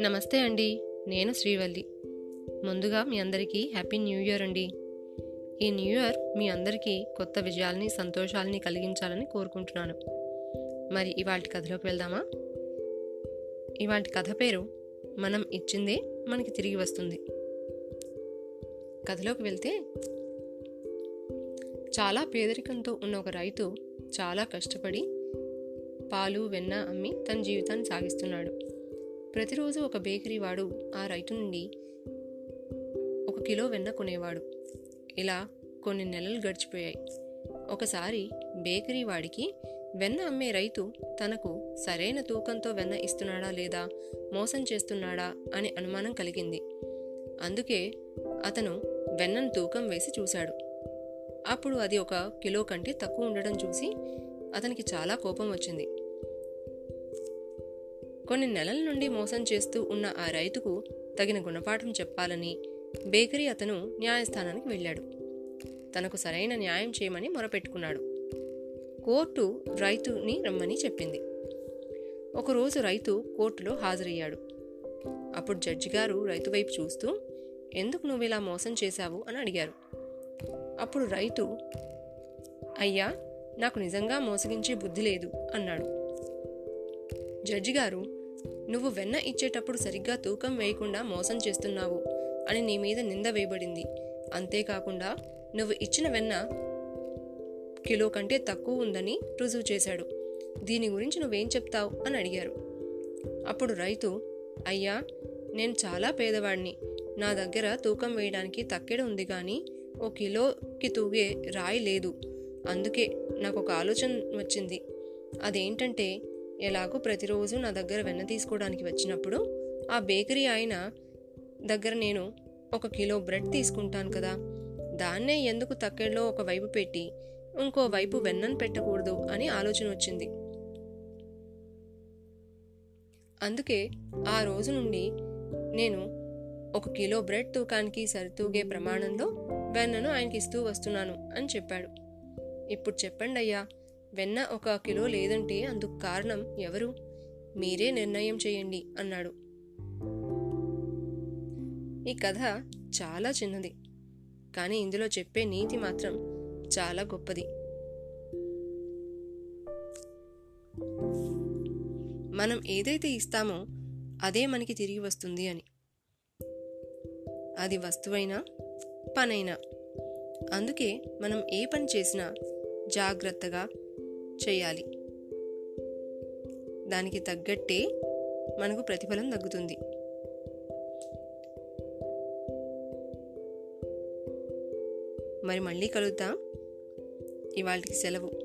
నమస్తే అండి నేను శ్రీవల్లి. ముందుగా మీ అందరికీ హ్యాపీ న్యూ ఇయర్ అండి. ఈ న్యూ ఇయర్ మీ అందరికీ కొత్త విజయాల్ని సంతోషాలని కలిగించాలని కోరుకుంటున్నాను. మరి ఇవాటి కథలోకి వెళ్దామా? ఇవాటి కథ పేరు మనం ఇచ్చిందే మనకి తిరిగి వస్తుంది. కథలోకి వెళ్తే చాలా పేదరికంతో ఉన్న ఒక రైతు చాలా కష్టపడి పాలు వెన్న అమ్మి తన జీవితాన్ని సాగిస్తున్నాడు. ప్రతిరోజు ఒక బేకరీ వాడు ఆ రైతు నుండి ఒక కిలో వెన్న కొనేవాడు. ఇలా కొన్ని నెలలు గడిచిపోయాయి. ఒకసారి బేకరీ వాడికి వెన్న అమ్మే రైతు తనకు సరైన తూకంతో వెన్న ఇస్తున్నాడా లేదా మోసం చేస్తున్నాడా అనే అనుమానం కలిగింది. అందుకే అతను వెన్నను తూకం వేసి చూశాడు. అప్పుడు అది ఒక కిలో కంటే తక్కువ ఉండడం చూసి అతనికి చాలా కోపం వచ్చింది. కొన్ని నెలల నుండి మోసం చేస్తూ ఉన్న ఆ రైతుకు తగిన గుణపాఠం చెప్పాలని బేకరీ అతను న్యాయస్థానానికి వెళ్ళాడు. తనకు సరైన న్యాయం చేయమని మొరపెట్టుకున్నాడు. కోర్టు రైతుని రమ్మని చెప్పింది. ఒకరోజు రైతు కోర్టులో హాజరయ్యాడు. అప్పుడు జడ్జి గారు రైతు వైపు చూస్తూ ఎందుకు నువ్వు ఇలా మోసం చేశావు? అని అడిగారు. అప్పుడు రైతు అయ్యా నాకు నిజంగా మోసగించే బుద్ధి లేదు అన్నాడు. జడ్జి గారు నువ్వు వెన్న ఇచ్చేటప్పుడు సరిగ్గా తూకం వేయకుండా మోసం చేస్తున్నావు అని నీ మీద నింద వేయబడింది. అంతేకాకుండా నువ్వు ఇచ్చిన వెన్న కిలో కంటే తక్కువ ఉందని రుజువు చేశాడు. దీని గురించి నువ్వేం చెప్తావు? అని అడిగారు. అప్పుడు రైతు అయ్యా నేను చాలా పేదవాడిని. నా దగ్గర తూకం వేయడానికి తక్కెడ ఉంది కానీ ఓ కిలోకి తూగే రాయి లేదు. అందుకే నాకు ఒక ఆలోచన వచ్చింది. అదేంటంటే ఎలాగో ప్రతిరోజు నా దగ్గర వెన్న తీసుకోవడానికి వచ్చినప్పుడు ఆ బేకరీ ఆయన దగ్గర నేను ఒక కిలో బ్రెడ్ తీసుకుంటాను కదా దాన్నే ఎందుకు తక్కెడలో ఒక వైపు పెట్టి ఇంకో వైపు వెన్నను పెట్టకూడదు అని ఆలోచన వచ్చింది. అందుకే ఆ రోజు నుండి నేను ఒక కిలో బ్రెడ్ తూకానికి సరితూగే ప్రమాణంలో వెన్నను ఆయనకి ఇస్తూ వస్తున్నాను అని చెప్పాడు. ఇప్పుడు చెప్పండి అయ్యా వెన్న ఒక కిలో లేదంటే అందుకు కారణం ఎవరు? మీరే నిర్ణయం చేయండి అన్నాడు. ఈ కథ చాలా చిన్నది కానీ ఇందులో చెప్పే నీతి మాత్రం చాలా గొప్పది. మనం ఏదైతే ఇస్తామో అదే మనకి తిరిగి వస్తుంది అని. అది వస్తువైనా పనైనా. అందుకే మనం ఏ పని చేసినా జాగ్రత్తగా చేయాలి. దానికి తగ్గట్టే మనకు ప్రతిఫలం తగ్గుతుంది. మరి మళ్ళీ కలుద్దాం. ఇవాళకి సెలవు.